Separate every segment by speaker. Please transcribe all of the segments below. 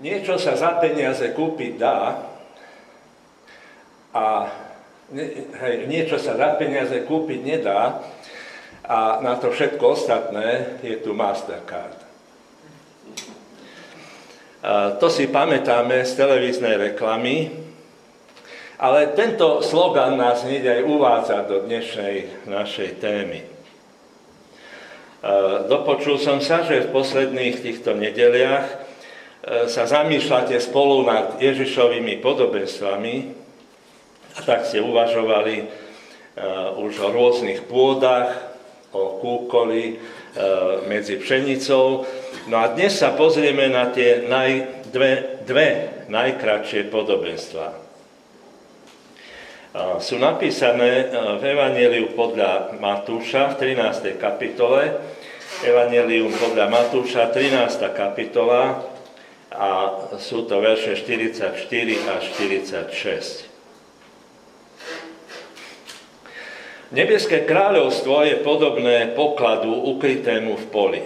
Speaker 1: niečo sa za peniaze kúpiť dá a hej, niečo sa za peniaze kúpiť nedá a na to všetko ostatné je tu Mastercard. A to si pamätáme z televíznej reklamy, ale tento slogan nás hneď aj uvádza do dnešnej našej témy. Dopočul som sa, že v posledných týchto nedeliach sa zamýšľate spolu nad Ježišovými podobenstvami a tak ste uvažovali e, už o rôznych pôdach, o kúkoli e, medzi pšenicou. No a dnes sa pozrieme na tie naj, dve, dve najkračšie podobenstvá sú napísané v Evangeliu podľa Matúša v 13. kapitole, Evangelium podľa Matúša 13. kapitola a sú to verše 44 až 46. Nebeské kráľovstvo je podobné pokladu ukrytému v poli.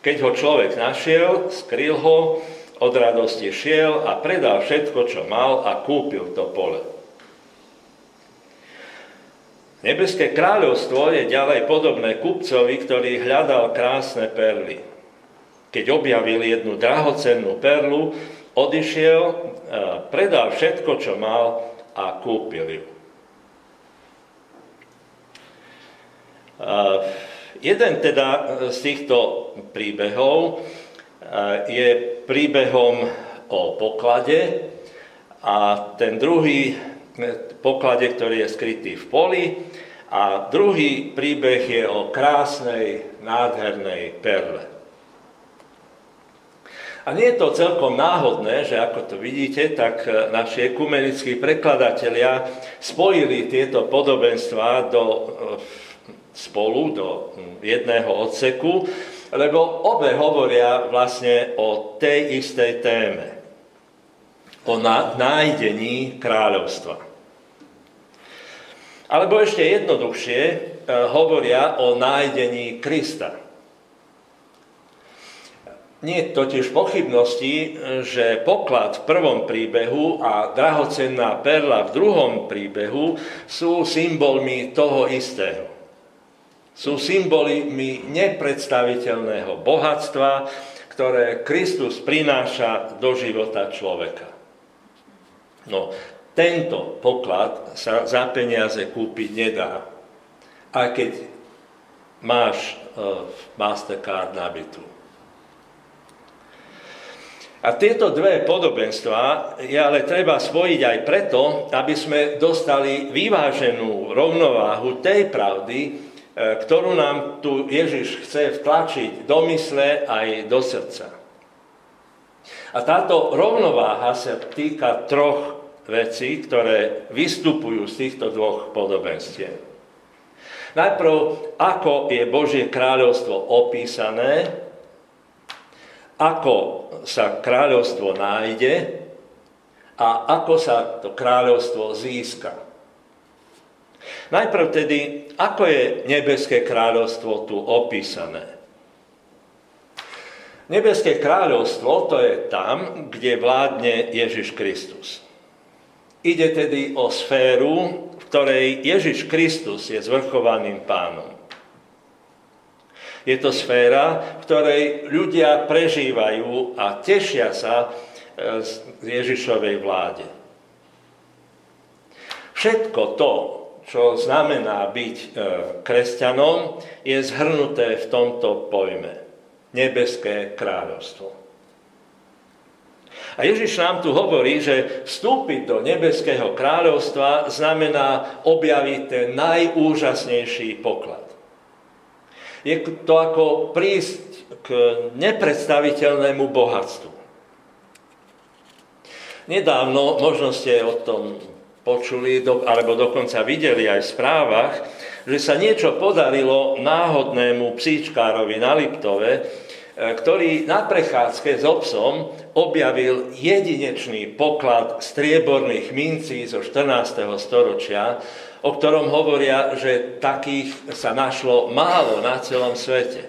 Speaker 1: Keď ho človek našiel, skryl ho, od radosti šiel a predal všetko, čo mal a kúpil to pole. Nebeské kráľovstvo je ďalej podobné kupcovi, ktorý hľadal krásne perly. Keď objavil jednu drahocennú perlu, odišiel, e, predal všetko, čo mal a kúpil ju. E, jeden teda z týchto príbehov e, je príbehom o poklade a ten druhý poklade, ktorý je skrytý v poli. A druhý príbeh je o krásnej, nádhernej perle. A nie je to celkom náhodné, že ako to vidíte, tak e, naši ekumenickí prekladatelia spojili tieto podobenstva do, e, spolu do jedného odseku, lebo obe hovoria vlastne o tej istej téme. O nájdení kráľovstva. Alebo ešte jednoduchšie e, hovoria o nájdení Krista. Nie je totiž pochybnosti, že poklad v prvom príbehu a drahocenná perla v druhom príbehu sú symbolmi toho istého. Sú symbolmi nepredstaviteľného bohatstva, ktoré Kristus prináša do života človeka. No, tento poklad sa za peniaze kúpiť nedá. Aj keď máš uh, Mastercard nabitu. A tieto dve podobenstva je ale treba spojiť aj preto, aby sme dostali vyváženú rovnováhu tej pravdy, e, ktorú nám tu Ježiš chce vtlačiť do mysle aj do srdca. A táto rovnováha sa týka troch veci, ktoré vystupujú z týchto dvoch podobenstiev. Najprv, ako je Božie kráľovstvo opísané, ako sa kráľovstvo nájde a ako sa to kráľovstvo získa. Najprv tedy, ako je nebeské kráľovstvo tu opísané. Nebeské kráľovstvo to je tam, kde vládne Ježiš Kristus. Ide tedy o sféru, v ktorej Ježiš Kristus je zvrchovaným pánom. Je to sféra, v ktorej ľudia prežívajú a tešia sa e, z Ježišovej vláde. Všetko to, čo znamená byť e, kresťanom, je zhrnuté v tomto pojme. Nebeské kráľovstvo. A Ježiš nám tu hovorí, že vstúpiť do nebeského kráľovstva znamená objaviť ten najúžasnejší poklad. Je to ako prísť k nepredstaviteľnému bohatstvu. Nedávno, možno ste o tom počuli, alebo dokonca videli aj v správach, že sa niečo podarilo náhodnému psíčkárovi na Liptove, E, ktorý na prechádzke s obsom objavil jedinečný poklad strieborných mincí zo 14. storočia, o ktorom hovoria, že takých sa našlo málo na celom svete.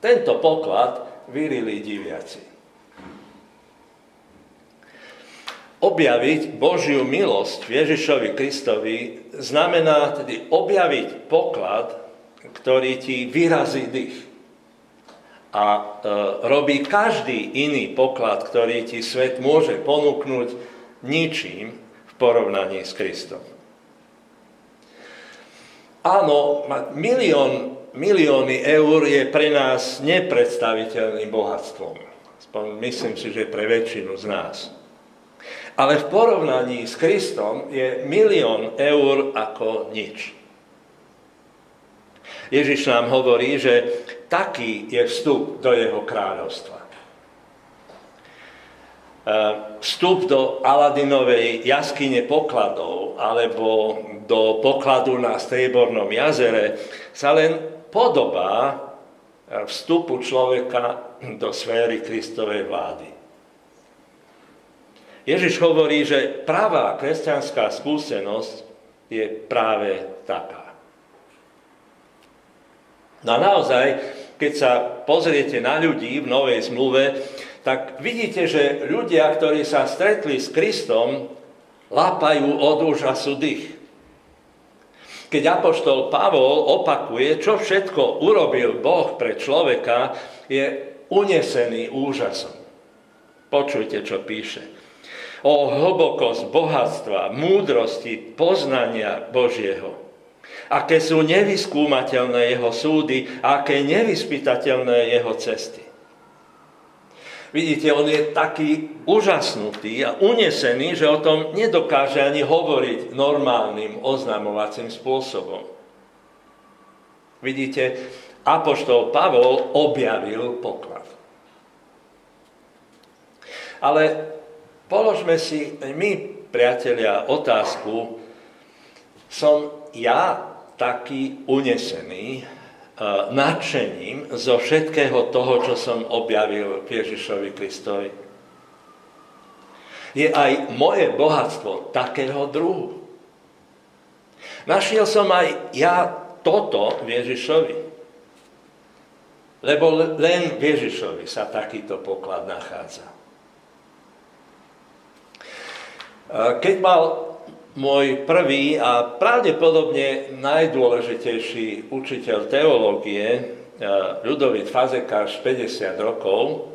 Speaker 1: Tento poklad vyrili diviaci. Objaviť Božiu milosť v Ježišovi Kristovi znamená tedy objaviť poklad, ktorý ti vyrazí dých. A e, robí každý iný poklad, ktorý ti svet môže ponúknuť ničím, porovnaní s Kristom. Áno, milión, milióny eur je pre nás nepredstaviteľným bohatstvom. Myslím si, že pre väčšinu z nás. Ale v porovnaní s Kristom je milión eur ako nič. Ježiš nám hovorí, že taký je vstup do jeho kráľovstva. E, vstup do Aladinovej jaskyne pokladov alebo do pokladu na Striebornom jazere sa len podobá e, vstupu človeka do sféry Kristovej vlády. Ježiš hovorí, že pravá kresťanská skúsenosť je práve taká. No a naozaj, keď sa pozriete na ľudí v Novej zmluve, tak vidíte, že ľudia, ktorí sa stretli s Kristom, lápajú od úžasu dých. Keď apoštol Pavol opakuje, čo všetko urobil Boh pre človeka, je unesený úžasom. Počujte, čo píše. O hlbokosť bohatstva, múdrosti, poznania Božieho. Aké sú nevyskúmateľné jeho súdy, aké nevyspytateľné jeho cesty. Vidíte, on je taký úžasnutý a unesený, že o tom nedokáže ani hovoriť normálnym oznamovacím spôsobom. Vidíte, Apoštol Pavol objavil poklad. Ale položme si my, priatelia, otázku, som ja taký unesený, nadšením zo všetkého toho, čo som objavil Ježišovi Kristovi. Je aj moje bohatstvo takého druhu. Našiel som aj ja toto v Ježišovi. Lebo len v Ježišovi sa takýto poklad nachádza. Keď mal môj prvý a pravdepodobne najdôležitejší učiteľ teológie, eh, Ľudovit Fazekáš, 50 rokov.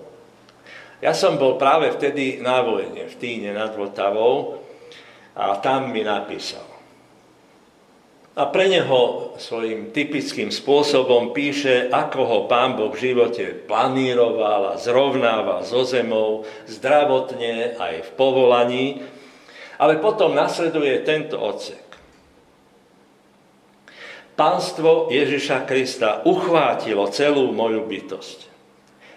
Speaker 1: Ja som bol práve vtedy na vojne, v Týne nad Vltavou a tam mi napísal. A pre neho svojím typickým spôsobom píše, ako ho pán Boh v živote planíroval a zrovnával so zemou, zdravotne aj v povolaní, ale potom nasleduje tento odsek. Pánstvo Ježiša Krista uchvátilo celú moju bytosť.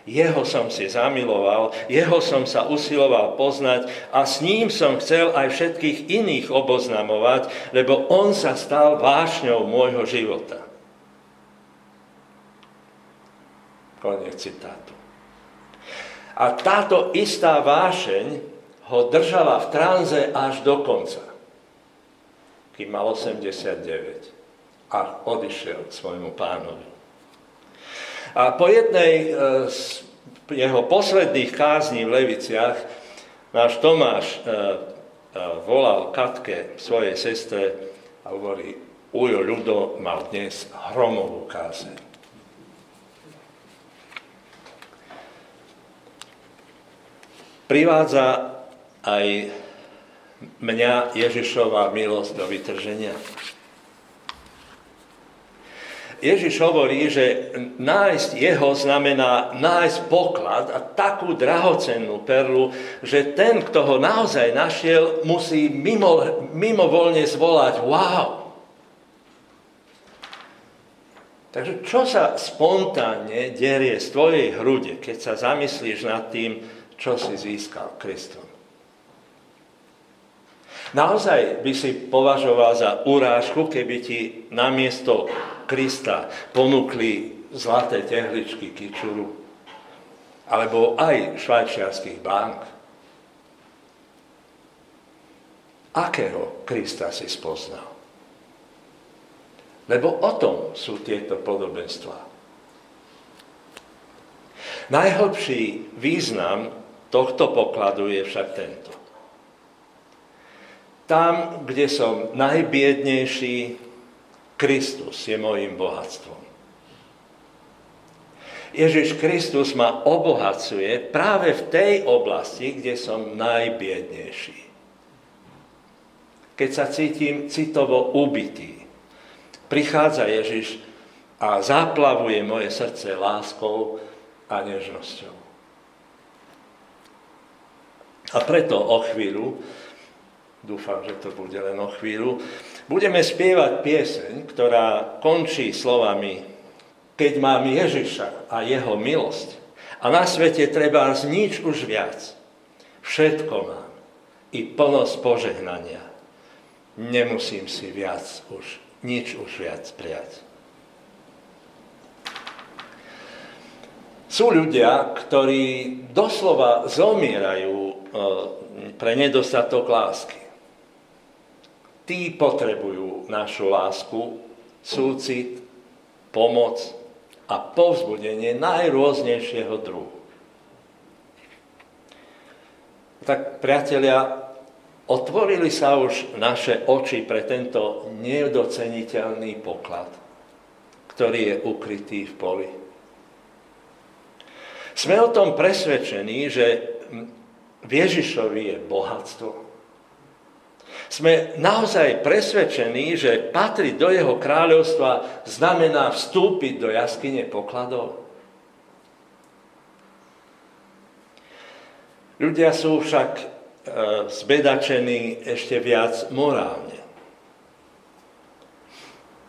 Speaker 1: Jeho som si zamiloval, jeho som sa usiloval poznať a s ním som chcel aj všetkých iných oboznamovať, lebo on sa stal vášňou môjho života. Konec citátu. A táto istá vášeň ho držala v tranze až do konca, kým mal 89 a odišiel k svojmu pánovi. A po jednej e, z jeho posledných kázní v Leviciach náš Tomáš e, e, volal Katke, svojej sestre, a hovorí, Ujo Ľudo mal dnes hromovú kázeň. Privádza aj mňa Ježišova milosť do vytrženia. Ježiš hovorí, že nájsť jeho znamená nájsť poklad a takú drahocennú perlu, že ten, kto ho naozaj našiel, musí mimo, mimovoľne zvolať wow. Takže čo sa spontánne derie z tvojej hrude, keď sa zamyslíš nad tým, čo si získal Kristom? Naozaj by si považoval za urážku, keby ti namiesto Krista ponúkli zlaté tehličky kičuru alebo aj švajčiarských bank. Akého Krista si spoznal? Lebo o tom sú tieto podobenstvá. Najhlbší význam tohto pokladu je však tento. Tam, kde som najbiednejší, Kristus je mojim bohatstvom. Ježiš Kristus ma obohacuje práve v tej oblasti, kde som najbiednejší. Keď sa cítim citovo ubitý, prichádza Ježiš a zaplavuje moje srdce láskou a nežnosťou. A preto o chvíľu, dúfam, že to bude len o chvíľu, budeme spievať pieseň, ktorá končí slovami Keď mám Ježiša a jeho milosť a na svete treba nič už viac, všetko mám i plnosť požehnania. Nemusím si viac už, nič už viac prijať. Sú ľudia, ktorí doslova zomierajú e, pre nedostatok lásky. Tí potrebujú našu lásku, súcit, pomoc a povzbudenie najrôznejšieho druhu. Tak, priatelia, otvorili sa už naše oči pre tento nedoceniteľný poklad, ktorý je ukrytý v poli. Sme o tom presvedčení, že Ježišovi je bohatstvo. Sme naozaj presvedčení, že patriť do jeho kráľovstva znamená vstúpiť do jaskyne pokladov. Ľudia sú však e, zbedačení ešte viac morálne.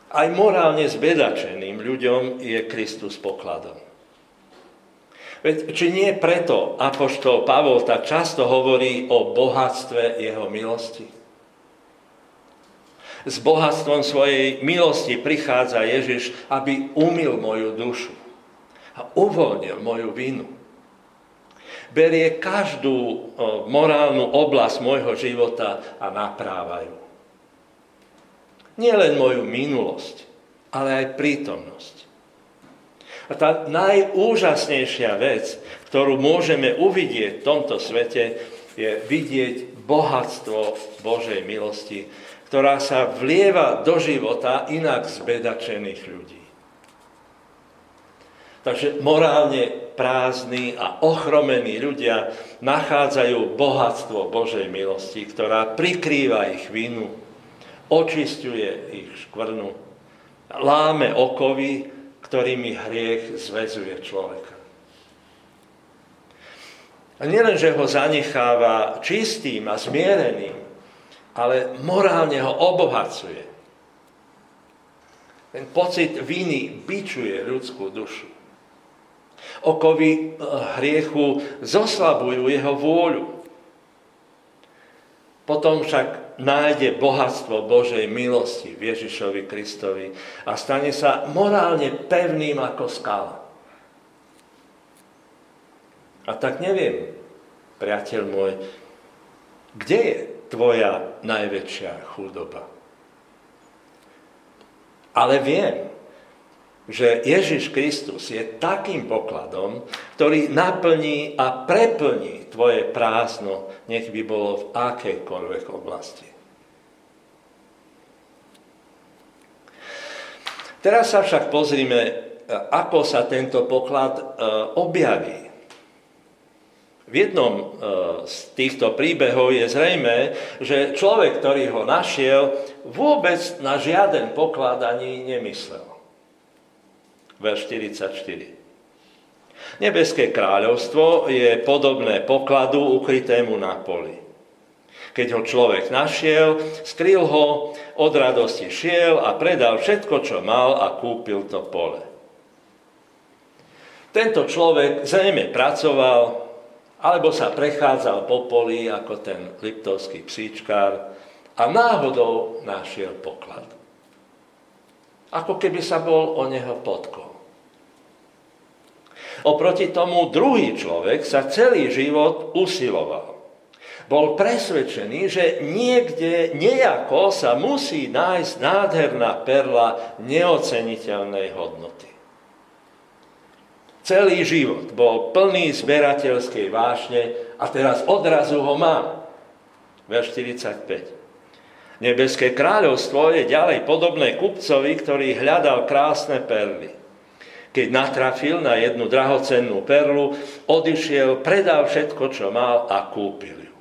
Speaker 1: Aj morálne zbedačeným ľuďom je Kristus pokladom. Veď, či nie preto Apoštol Pavol tak často hovorí o bohatstve jeho milosti? S bohatstvom svojej milosti prichádza Ježiš, aby umil moju dušu a uvoľnil moju vinu. Berie každú morálnu oblasť môjho života a naprávajú. Nie len moju minulosť, ale aj prítomnosť. A tá najúžasnejšia vec, ktorú môžeme uvidieť v tomto svete, je vidieť bohatstvo Božej milosti, ktorá sa vlieva do života inak zbedačených ľudí. Takže morálne prázdni a ochromení ľudia nachádzajú bohatstvo Božej milosti, ktorá prikrýva ich vinu, očistuje ich škvrnu, láme okovy ktorými hriech zväzuje človeka. A nielen, že ho zanecháva čistým a zmiereným, ale morálne ho obohacuje. Ten pocit viny bičuje ľudskú dušu. Okovy eh, hriechu zoslabujú jeho vôľu. Potom však nájde bohatstvo Božej milosti v Ježišovi Kristovi a stane sa morálne pevným ako skala. A tak neviem, priateľ môj, kde je tvoja najväčšia chudoba? Ale viem, že Ježiš Kristus je takým pokladom, ktorý naplní a preplní tvoje prázdno, nech by bolo v akejkoľvek oblasti. Teraz sa však pozrime, ako sa tento poklad e, objaví. V jednom e, z týchto príbehov je zrejme, že človek, ktorý ho našiel, vôbec na žiaden poklad ani nemyslel verš 44. Nebeské kráľovstvo je podobné pokladu ukrytému na poli. Keď ho človek našiel, skryl ho, od radosti šiel a predal všetko, čo mal a kúpil to pole. Tento človek zrejme pracoval, alebo sa prechádzal po poli ako ten liptovský psíčkár a náhodou našiel poklad. Ako keby sa bol o neho potkol. Oproti tomu druhý človek sa celý život usiloval. Bol presvedčený, že niekde, nejako sa musí nájsť nádherná perla neoceniteľnej hodnoty. Celý život bol plný zberateľskej vášne a teraz odrazu ho mám. Verš 45. Nebeské kráľovstvo je ďalej podobné kupcovi, ktorý hľadal krásne perly. Keď natrafil na jednu drahocennú perlu, odišiel, predal všetko, čo mal a kúpil ju.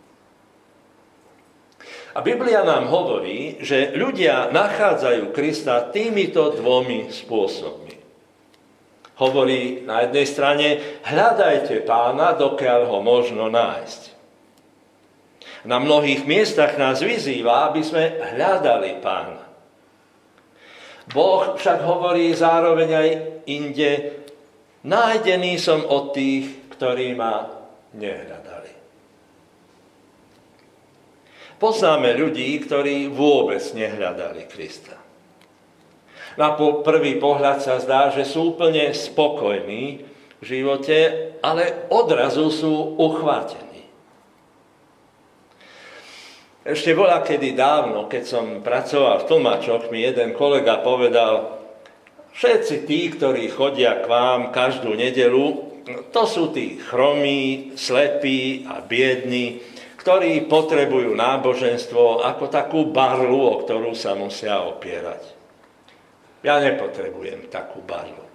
Speaker 1: A Biblia nám hovorí, že ľudia nachádzajú Krista týmito dvomi spôsobmi. Hovorí na jednej strane, hľadajte pána, dokiaľ ho možno nájsť. Na mnohých miestach nás vyzýva, aby sme hľadali pána. Boh však hovorí zároveň aj inde, nájdený som od tých, ktorí ma nehľadali. Poznáme ľudí, ktorí vôbec nehľadali Krista. Na prvý pohľad sa zdá, že sú úplne spokojní v živote, ale odrazu sú uchvátení. Ešte bola kedy dávno, keď som pracoval v tlmačoch, mi jeden kolega povedal, všetci tí, ktorí chodia k vám každú nedelu, to sú tí chromí, slepí a biední, ktorí potrebujú náboženstvo ako takú barlu, o ktorú sa musia opierať. Ja nepotrebujem takú barlu.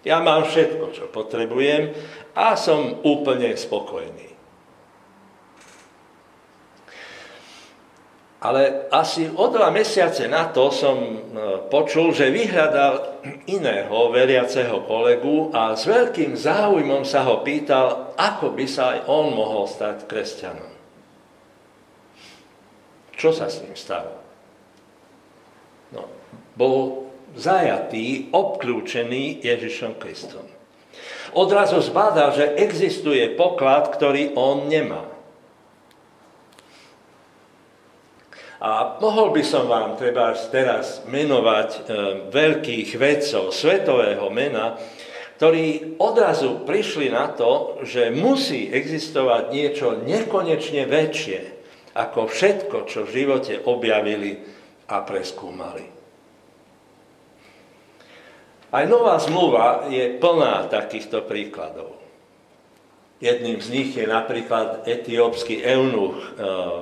Speaker 1: Ja mám všetko, čo potrebujem a som úplne spokojný. Ale asi o dva mesiace na to som e, počul, že vyhľadal iného veriaceho kolegu a s veľkým záujmom sa ho pýtal, ako by sa aj on mohol stať kresťanom. Čo sa s ním stalo? Bol zajatý, obklúčený Ježišom Kristom. Odrazu zbadal, že existuje poklad, ktorý on nemá. A mohol by som vám treba teraz menovať e, veľkých vedcov svetového mena, ktorí odrazu prišli na to, že musí existovať niečo nekonečne väčšie ako všetko, čo v živote objavili a preskúmali. Aj nová zmluva je plná takýchto príkladov. Jedným z nich je napríklad etiópsky eunuch e,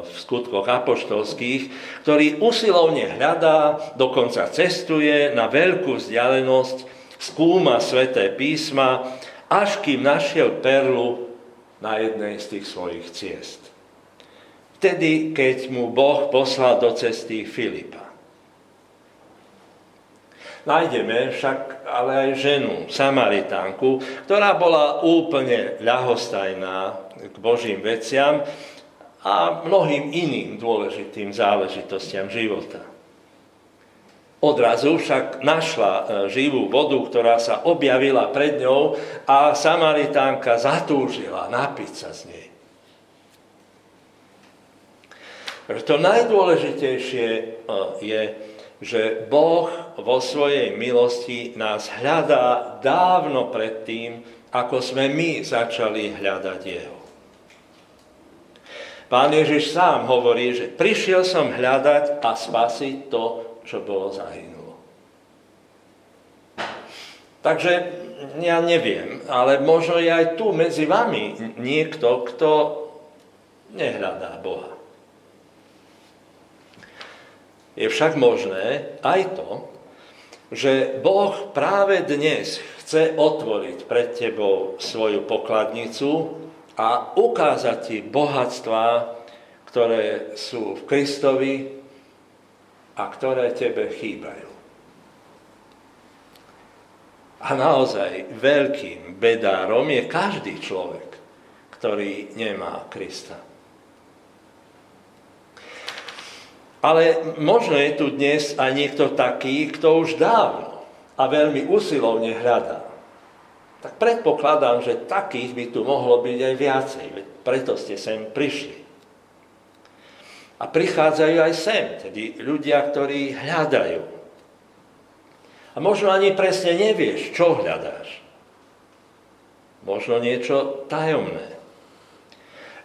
Speaker 1: v skutkoch apoštolských, ktorý usilovne hľadá, dokonca cestuje na veľkú vzdialenosť, skúma sveté písma, až kým našiel perlu na jednej z tých svojich ciest. Vtedy, keď mu Boh poslal do cesty Filipa. Nájdeme však ale aj ženu, Samaritánku, ktorá bola úplne ľahostajná k Božím veciam a mnohým iným dôležitým záležitostiam života. Odrazu však našla e, živú vodu, ktorá sa objavila pred ňou a Samaritánka zatúžila napiť sa z nej. To najdôležitejšie e, je, že Boh vo svojej milosti nás hľadá dávno predtým, ako sme my začali hľadať Jeho. Pán Ježiš sám hovorí, že prišiel som hľadať a spasiť to, čo bolo zahynulo. Takže ja neviem, ale možno je aj tu medzi vami niekto, kto nehľadá Boha. Je však možné aj to, že Boh práve dnes chce otvoriť pred tebou svoju pokladnicu a ukázať ti bohatstvá, ktoré sú v Kristovi a ktoré tebe chýbajú. A naozaj veľkým bedárom je každý človek, ktorý nemá Krista. Ale možno je tu dnes aj niekto taký, kto už dávno a veľmi usilovne hľadá. Tak predpokladám, že takých by tu mohlo byť aj viacej, preto ste sem prišli. A prichádzajú aj sem, tedy ľudia, ktorí hľadajú. A možno ani presne nevieš, čo hľadáš. Možno niečo tajomné.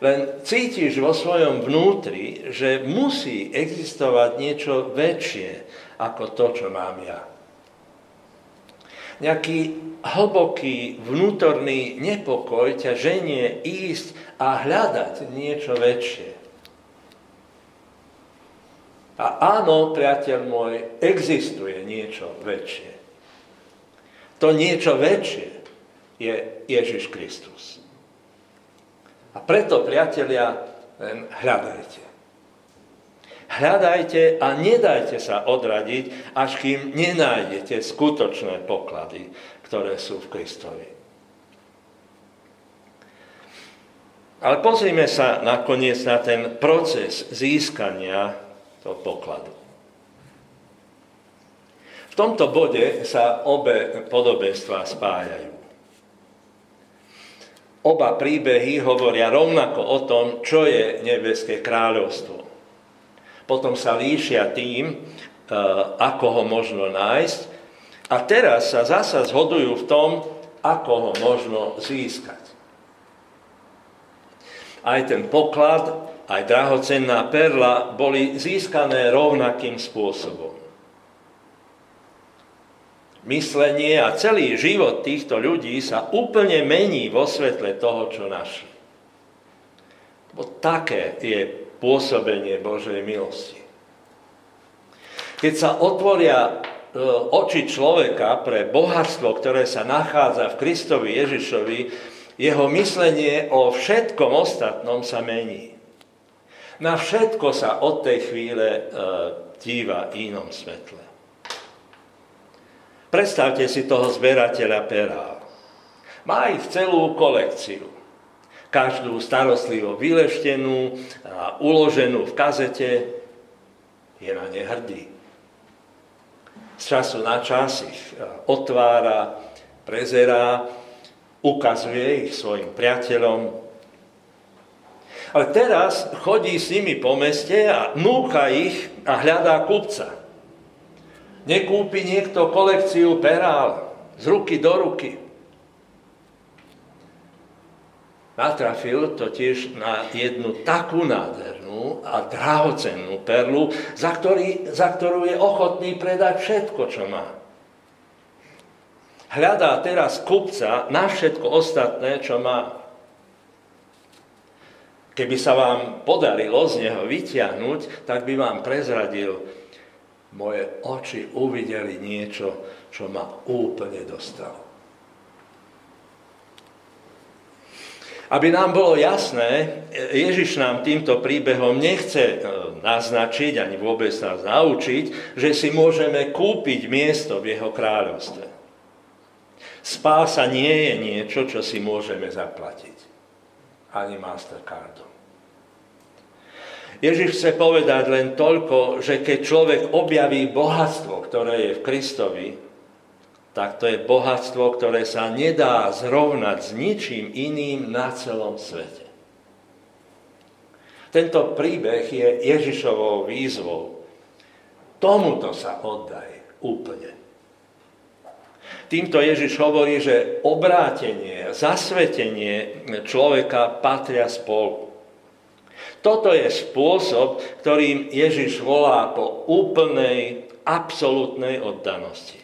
Speaker 1: Len cítiš vo svojom vnútri, že musí existovať niečo väčšie ako to, čo mám ja. Nejaký hlboký vnútorný nepokoj ťa ženie ísť a hľadať niečo väčšie. A áno, priateľ môj, existuje niečo väčšie. To niečo väčšie je Ježiš Kristus. A preto, priatelia, hľadajte. Hľadajte a nedajte sa odradiť, až kým nenájdete skutočné poklady, ktoré sú v Kristovi. Ale pozrime sa nakoniec na ten proces získania toho pokladu. V tomto bode sa obe podobenstva spájajú. Oba príbehy hovoria rovnako o tom, čo je nebeské kráľovstvo potom sa líšia tým, e, ako ho možno nájsť. A teraz sa zasa zhodujú v tom, ako ho možno získať. Aj ten poklad, aj drahocenná perla boli získané rovnakým spôsobom. Myslenie a celý život týchto ľudí sa úplne mení vo svetle toho, čo našli. Bo také je pôsobenie Božej milosti. Keď sa otvoria e, oči človeka pre bohatstvo, ktoré sa nachádza v Kristovi Ježišovi, jeho myslenie o všetkom ostatnom sa mení. Na všetko sa od tej chvíle e, díva inom svetle. Predstavte si toho zberateľa perál. Má ich celú kolekciu každú starostlivo vyleštenú a uloženú v kazete, je na ne hrdý. Z času na čas ich e, otvára, prezerá, ukazuje ich svojim priateľom. Ale teraz chodí s nimi po meste a núka ich a hľadá kupca. Nekúpi niekto kolekciu perál z ruky do ruky natrafil totiž na jednu takú nádhernú a drahocennú perlu, za, ktorý, za ktorú je ochotný predať všetko, čo má. Hľadá teraz kupca na všetko ostatné, čo má. Keby sa vám podarilo z neho vyťahnuť, tak by vám prezradil, moje oči uvideli niečo, čo ma úplne dostalo. Aby nám bolo jasné, Ježiš nám týmto príbehom nechce e, naznačiť, ani vôbec nás naučiť, že si môžeme kúpiť miesto v jeho kráľovstve. Spása nie je niečo, čo si môžeme zaplatiť. Ani Mastercardom. Ježiš chce povedať len toľko, že keď človek objaví bohatstvo, ktoré je v Kristovi, tak to je bohatstvo, ktoré sa nedá zrovnať s ničím iným na celom svete. Tento príbeh je Ježišovou výzvou. Tomuto sa oddaj úplne. Týmto Ježiš hovorí, že obrátenie, zasvetenie človeka patria spolu. Toto je spôsob, ktorým Ježiš volá po úplnej, absolútnej oddanosti.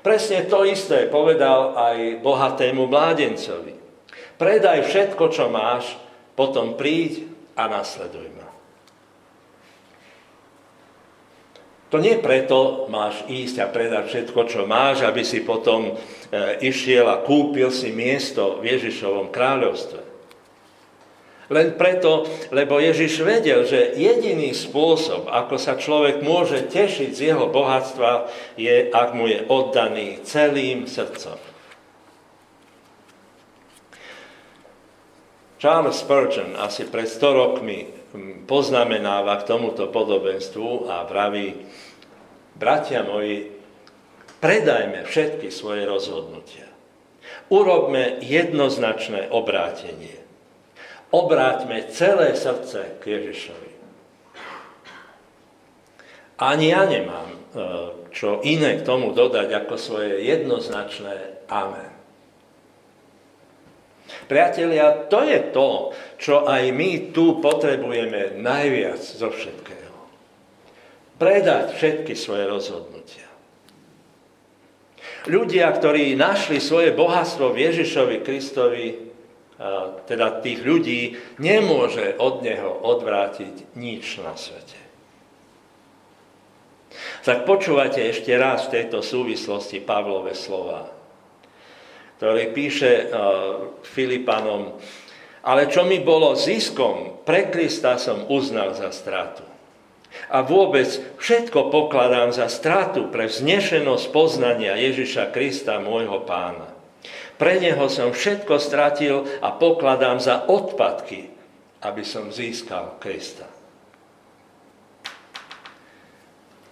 Speaker 1: Presne to isté povedal aj bohatému mládencovi. Predaj všetko, čo máš, potom príď a nasleduj ma. To nie preto máš ísť a predať všetko, čo máš, aby si potom e, išiel a kúpil si miesto v Ježišovom kráľovstve. Len preto, lebo Ježiš vedel, že jediný spôsob, ako sa človek môže tešiť z jeho bohatstva, je, ak mu je oddaný celým srdcom. Charles Spurgeon asi pred 100 rokmi hm, poznamenáva k tomuto podobenstvu a vraví, bratia moji, predajme všetky svoje rozhodnutia. Urobme jednoznačné obrátenie obráťme celé srdce k Ježišovi. Ani ja nemám e, čo iné k tomu dodať ako svoje jednoznačné amen. Priatelia, to je to, čo aj my tu potrebujeme najviac zo všetkého. Predať všetky svoje rozhodnutia. Ľudia, ktorí našli svoje bohatstvo v Ježišovi Kristovi, teda tých ľudí, nemôže od neho odvrátiť nič na svete. Tak počúvate ešte raz v tejto súvislosti Pavlové slova, ktorý píše uh, Filipanom, ale čo mi bolo ziskom, pre Krista som uznal za stratu. A vôbec všetko pokladám za stratu pre vznešenosť poznania Ježiša Krista, môjho pána. Pre neho som všetko stratil a pokladám za odpadky, aby som získal Krista.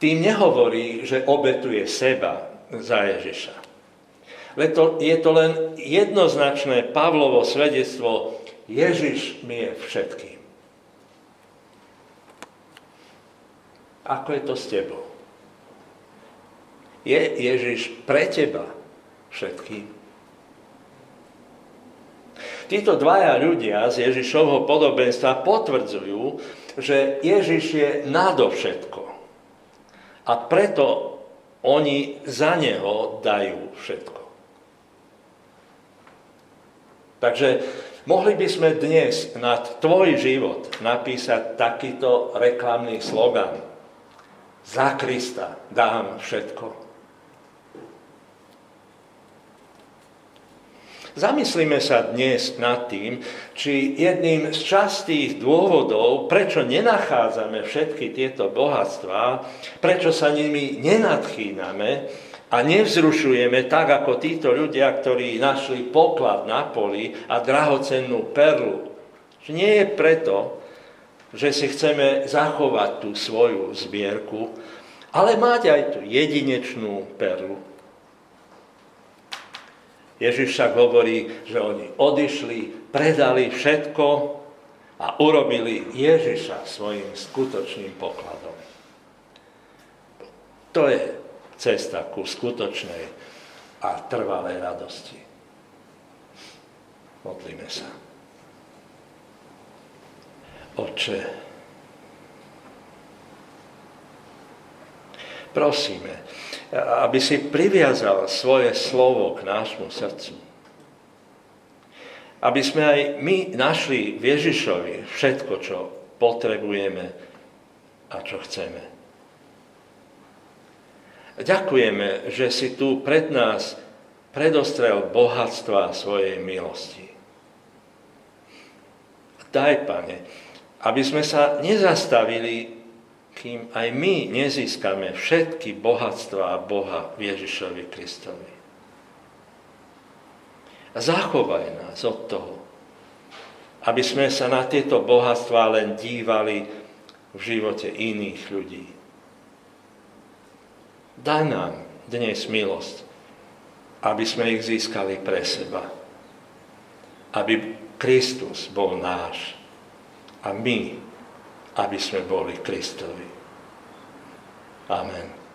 Speaker 1: Tým nehovorí, že obetuje seba za Ježiša. Je to len jednoznačné Pavlovo svedectvo, Ježiš mi je všetkým. Ako je to s tebou? Je Ježiš pre teba všetkým? Títo dvaja ľudia z Ježišovho podobenstva potvrdzujú, že Ježiš je nadovšetko. A preto oni za neho dajú všetko. Takže mohli by sme dnes nad tvoj život napísať takýto reklamný slogan. Za Krista dám všetko. Zamyslíme sa dnes nad tým, či jedným z častých dôvodov, prečo nenachádzame všetky tieto bohatstvá, prečo sa nimi nenadchýname a nevzrušujeme tak, ako títo ľudia, ktorí našli poklad na poli a drahocennú perlu. Že nie je preto, že si chceme zachovať tú svoju zbierku, ale mať aj tú jedinečnú perlu. Ježiš však hovorí, že oni odišli, predali všetko a urobili Ježiša svojim skutočným pokladom. To je cesta ku skutočnej a trvalej radosti. Modlíme sa. Oče, prosíme, aby si priviazal svoje slovo k nášmu srdcu. Aby sme aj my našli v Ježišovi všetko, čo potrebujeme a čo chceme. Ďakujeme, že si tu pred nás predostrel bohatstva svojej milosti. Daj, Pane, aby sme sa nezastavili kým aj my nezískame všetky bohatstva Boha v Ježišovi Kristovi. Zachovaj nás od toho, aby sme sa na tieto bohatstva len dívali v živote iných ľudí. Daj nám dnes milosť, aby sme ich získali pre seba. Aby Kristus bol náš a my aby sme boli Kristovi. Amen.